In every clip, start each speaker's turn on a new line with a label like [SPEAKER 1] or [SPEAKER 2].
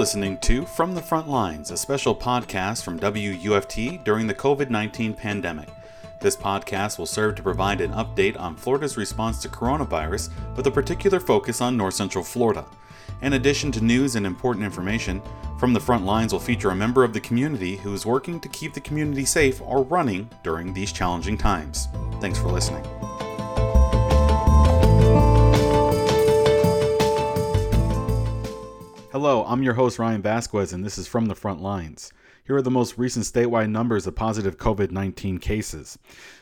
[SPEAKER 1] listening to From the Front Lines, a special podcast from WUFT during the COVID 19 pandemic. This podcast will serve to provide an update on Florida's response to coronavirus with a particular focus on North Central Florida. In addition to news and important information, From the Front Lines will feature a member of the community who is working to keep the community safe or running during these challenging times. Thanks for listening. Hello, I'm your host Ryan Vasquez, and this is From the Front Lines. Here are the most recent statewide numbers of positive COVID 19 cases.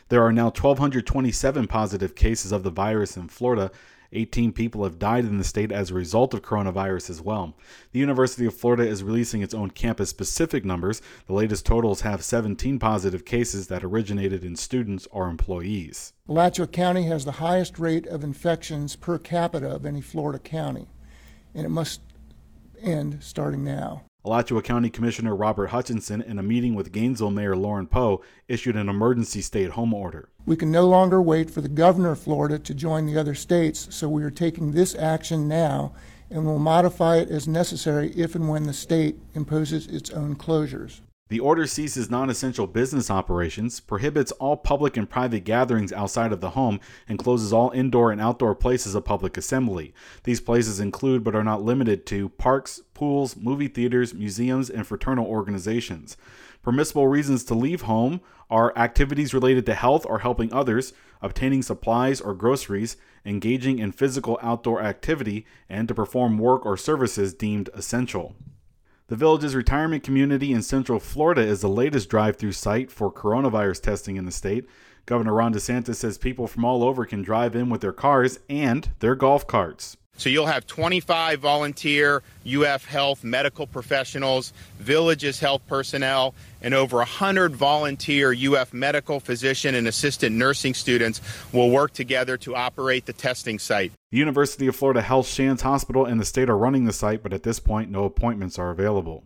[SPEAKER 1] There are now 1,227 positive cases of the virus in Florida. 18 people have died in the state as a result of coronavirus as well. The University of Florida is releasing its own campus specific numbers. The latest totals have 17 positive cases that originated in students or employees.
[SPEAKER 2] Alachua County has the highest rate of infections per capita of any Florida county, and it must end starting now.
[SPEAKER 1] Alachua County Commissioner Robert Hutchinson, in a meeting with Gainesville Mayor Lauren Poe, issued an emergency stay at home order.
[SPEAKER 2] We can no longer wait for the governor of Florida to join the other states, so we are taking this action now and will modify it as necessary if and when the state imposes its own closures.
[SPEAKER 1] The order ceases non essential business operations, prohibits all public and private gatherings outside of the home, and closes all indoor and outdoor places of public assembly. These places include, but are not limited to, parks, pools, movie theaters, museums, and fraternal organizations. Permissible reasons to leave home are activities related to health or helping others, obtaining supplies or groceries, engaging in physical outdoor activity, and to perform work or services deemed essential. The Villages retirement community in Central Florida is the latest drive through site for coronavirus testing in the state. Governor Ron DeSantis says people from all over can drive in with their cars and their golf carts.
[SPEAKER 3] So you'll have 25 volunteer UF Health medical professionals, Villages Health personnel, and over 100 volunteer UF medical physician and assistant nursing students will work together to operate the testing site.
[SPEAKER 1] The University of Florida Health Shands Hospital and the state are running the site, but at this point, no appointments are available.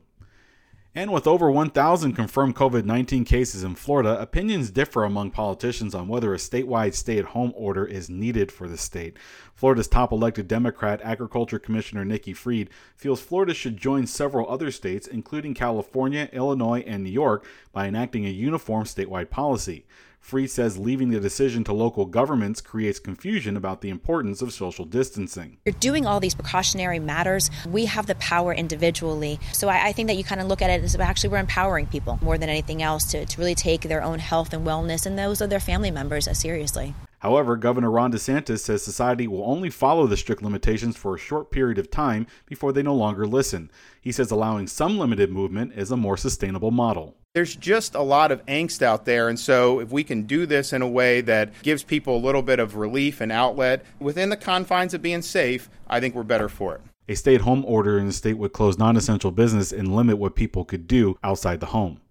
[SPEAKER 1] And with over 1,000 confirmed COVID 19 cases in Florida, opinions differ among politicians on whether a statewide stay at home order is needed for the state. Florida's top elected Democrat, Agriculture Commissioner Nikki Fried, feels Florida should join several other states, including California, Illinois, and New York, by enacting a uniform statewide policy. Fried says leaving the decision to local governments creates confusion about the importance of social distancing.
[SPEAKER 4] You're doing all these precautionary matters. We have the power individually. So I, I think that you kind of look at it as actually we're empowering people more than anything else to, to really take their own health and wellness and those of their family members as seriously.
[SPEAKER 1] However, Governor Ron DeSantis says society will only follow the strict limitations for a short period of time before they no longer listen. He says allowing some limited movement is a more sustainable model.
[SPEAKER 3] There's just a lot of angst out there, and so if we can do this in a way that gives people a little bit of relief and outlet within the confines of being safe, I think we're better for it.
[SPEAKER 1] A stay at home order in the state would close non essential business and limit what people could do outside the home.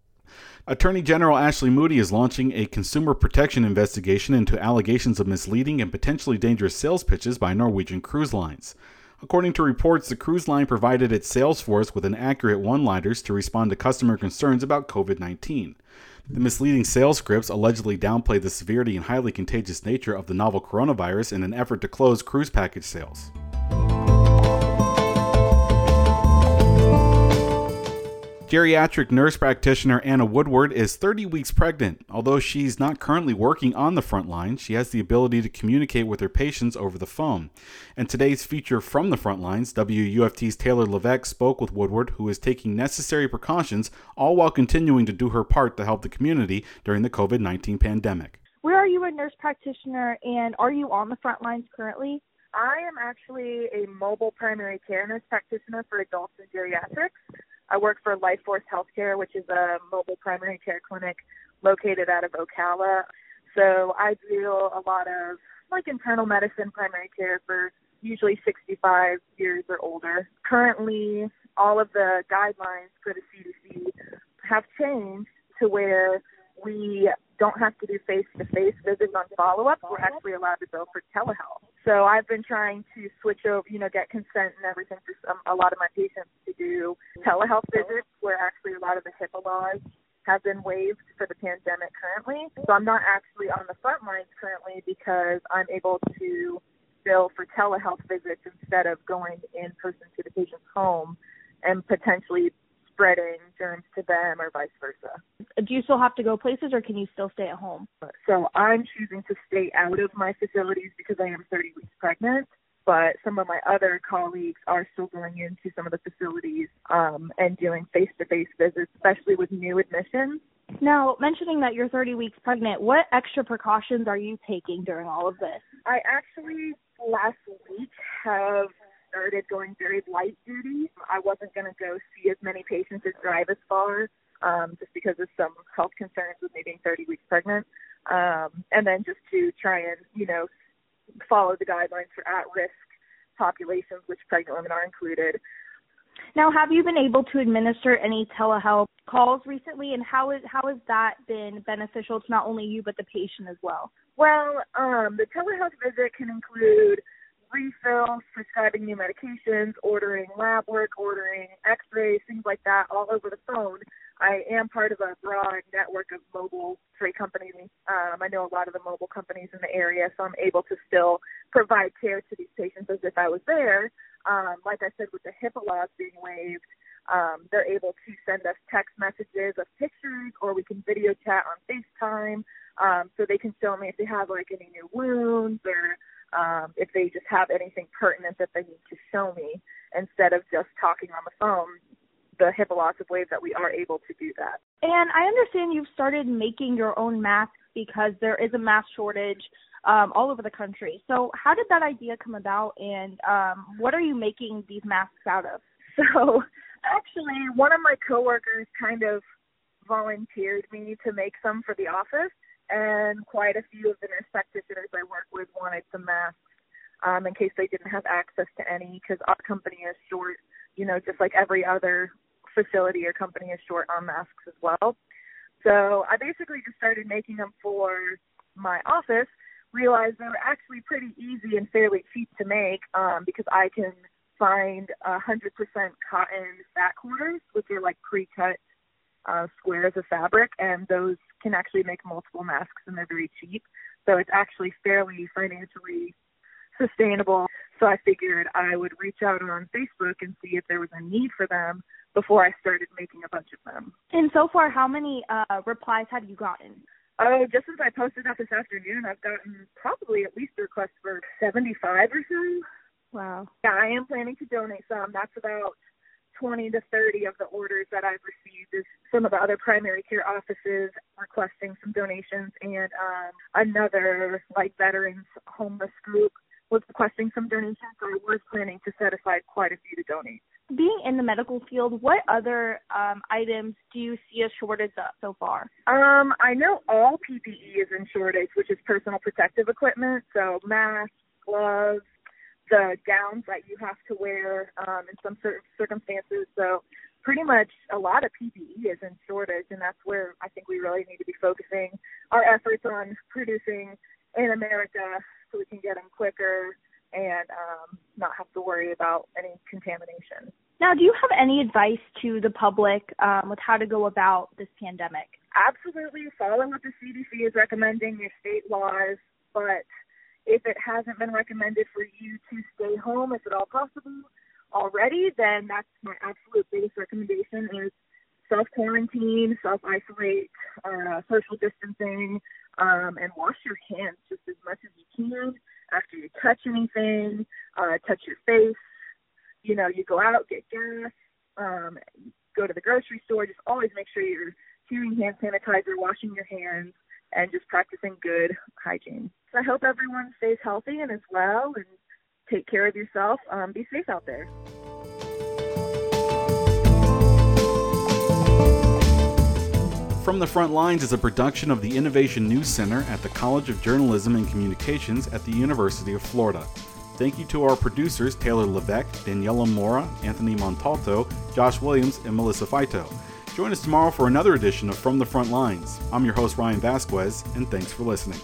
[SPEAKER 1] Attorney General Ashley Moody is launching a consumer protection investigation into allegations of misleading and potentially dangerous sales pitches by Norwegian Cruise Lines. According to reports, the cruise line provided its sales force with inaccurate one liners to respond to customer concerns about COVID 19. The misleading sales scripts allegedly downplayed the severity and highly contagious nature of the novel coronavirus in an effort to close cruise package sales. Geriatric nurse practitioner Anna Woodward is 30 weeks pregnant. Although she's not currently working on the front line, she has the ability to communicate with her patients over the phone. And today's feature from the front lines, WUFT's Taylor Levesque spoke with Woodward, who is taking necessary precautions, all while continuing to do her part to help the community during the COVID 19 pandemic.
[SPEAKER 5] Where are you a nurse practitioner, and are you on the front lines currently?
[SPEAKER 6] I am actually a mobile primary care nurse practitioner for adults and geriatrics. I work for Life Force Healthcare, which is a mobile primary care clinic located out of Ocala. So I do a lot of like internal medicine primary care for usually 65 years or older. Currently, all of the guidelines for the CDC have changed to where we don't have to do face-to-face visits on follow-up. We're actually allowed to go for telehealth. So I've been trying to switch over, you know, get consent and everything for some, a lot of my patients to do telehealth visits where actually a lot of the HIPAA laws have been waived for the pandemic currently. So I'm not actually on the front lines currently because I'm able to bill for telehealth visits instead of going in person to the patient's home and potentially spreading germs to them or vice versa.
[SPEAKER 5] Do you still have to go places or can you still stay at home?
[SPEAKER 6] So I'm choosing to stay out of my facilities because I am 30 weeks pregnant. But some of my other colleagues are still going into some of the facilities um, and doing face to face visits, especially with new admissions.
[SPEAKER 5] Now, mentioning that you're 30 weeks pregnant, what extra precautions are you taking during all of this?
[SPEAKER 6] I actually last week have started going very light duty. I wasn't going to go see as many patients or drive as far um, just because of some health concerns with me being 30 weeks pregnant. Um, and then just to try and, you know, follow the guidelines for at risk populations, which pregnant women are included.
[SPEAKER 5] Now, have you been able to administer any telehealth calls recently, and how is how has that been beneficial to not only you but the patient as well?
[SPEAKER 6] Well, um, the telehealth visit can include refills, prescribing new medications, ordering lab work, ordering x-rays, things like that all over the phone. I am part of a broad network of mobile freight companies. Um, I know a lot of the mobile companies in the area, so I'm able to still provide care to these patients as if I was there. Um, like I said, with the HIPAA laws being waived, um, they're able to send us text messages of pictures, or we can video chat on FaceTime. Um, so they can show me if they have like any new wounds or um, if they just have anything pertinent that they need to show me instead of just talking on the phone. The have waived that we are able to do that.
[SPEAKER 5] And I understand you've started making your own masks because there is a mask shortage um, all over the country. So, how did that idea come about, and um, what are you making these masks out of?
[SPEAKER 6] So, actually, one of my coworkers kind of volunteered me to make some for the office and quite a few of the nurse practitioners I work with wanted some masks um, in case they didn't have access to any because our company is short, you know, just like every other facility or company is short on masks as well. So I basically just started making them for my office, realized they were actually pretty easy and fairly cheap to make um, because I can find 100% cotton fat quarters, which are like pre-cut uh, squares of fabric, and those can actually make multiple masks, and they're very cheap. So it's actually fairly financially sustainable. So I figured I would reach out on Facebook and see if there was a need for them before I started making a bunch of them.
[SPEAKER 5] And so far, how many uh, replies have you gotten?
[SPEAKER 6] Oh, just since I posted that this afternoon, I've gotten probably at least a request for 75 or so.
[SPEAKER 5] Wow.
[SPEAKER 6] Yeah, I am planning to donate some. That's about 20 to 30 of the orders that I've received is some of the other primary care offices requesting some donations and um, another like veterans homeless group was requesting some donations so I was planning to set aside quite a few to donate.
[SPEAKER 5] Being in the medical field, what other um, items do you see a shortage of so far?
[SPEAKER 6] Um, I know all PPE is in shortage, which is personal protective equipment, so masks, gloves, the gowns that you have to wear um, in some certain circumstances. So pretty much a lot of PPE is in shortage, and that's where I think we really need to be focusing our efforts on producing in America so we can get them quicker and um, not have to worry about any contamination.
[SPEAKER 5] Now, do you have any advice to the public um, with how to go about this pandemic?
[SPEAKER 6] Absolutely, follow what the CDC is recommending, your state laws, but if it hasn't been recommended for you to stay home, if at all possible, already, then that's my absolute biggest recommendation is self quarantine, self isolate, uh, social distancing, um, and wash your hands just as much as you can after you touch anything, uh, touch your face. You know, you go out, get gas, um, go to the grocery store, just always make sure you're using hand sanitizer, washing your hands, and just practicing good hygiene. So I hope everyone stays healthy and as well and take care of yourself. Um, be safe out there.
[SPEAKER 1] From the Front Lines is a production of the Innovation News Center at the College of Journalism and Communications at the University of Florida. Thank you to our producers Taylor Levesque, Daniela Mora, Anthony Montalto, Josh Williams, and Melissa Fito. Join us tomorrow for another edition of From the Front Lines. I'm your host, Ryan Vasquez, and thanks for listening.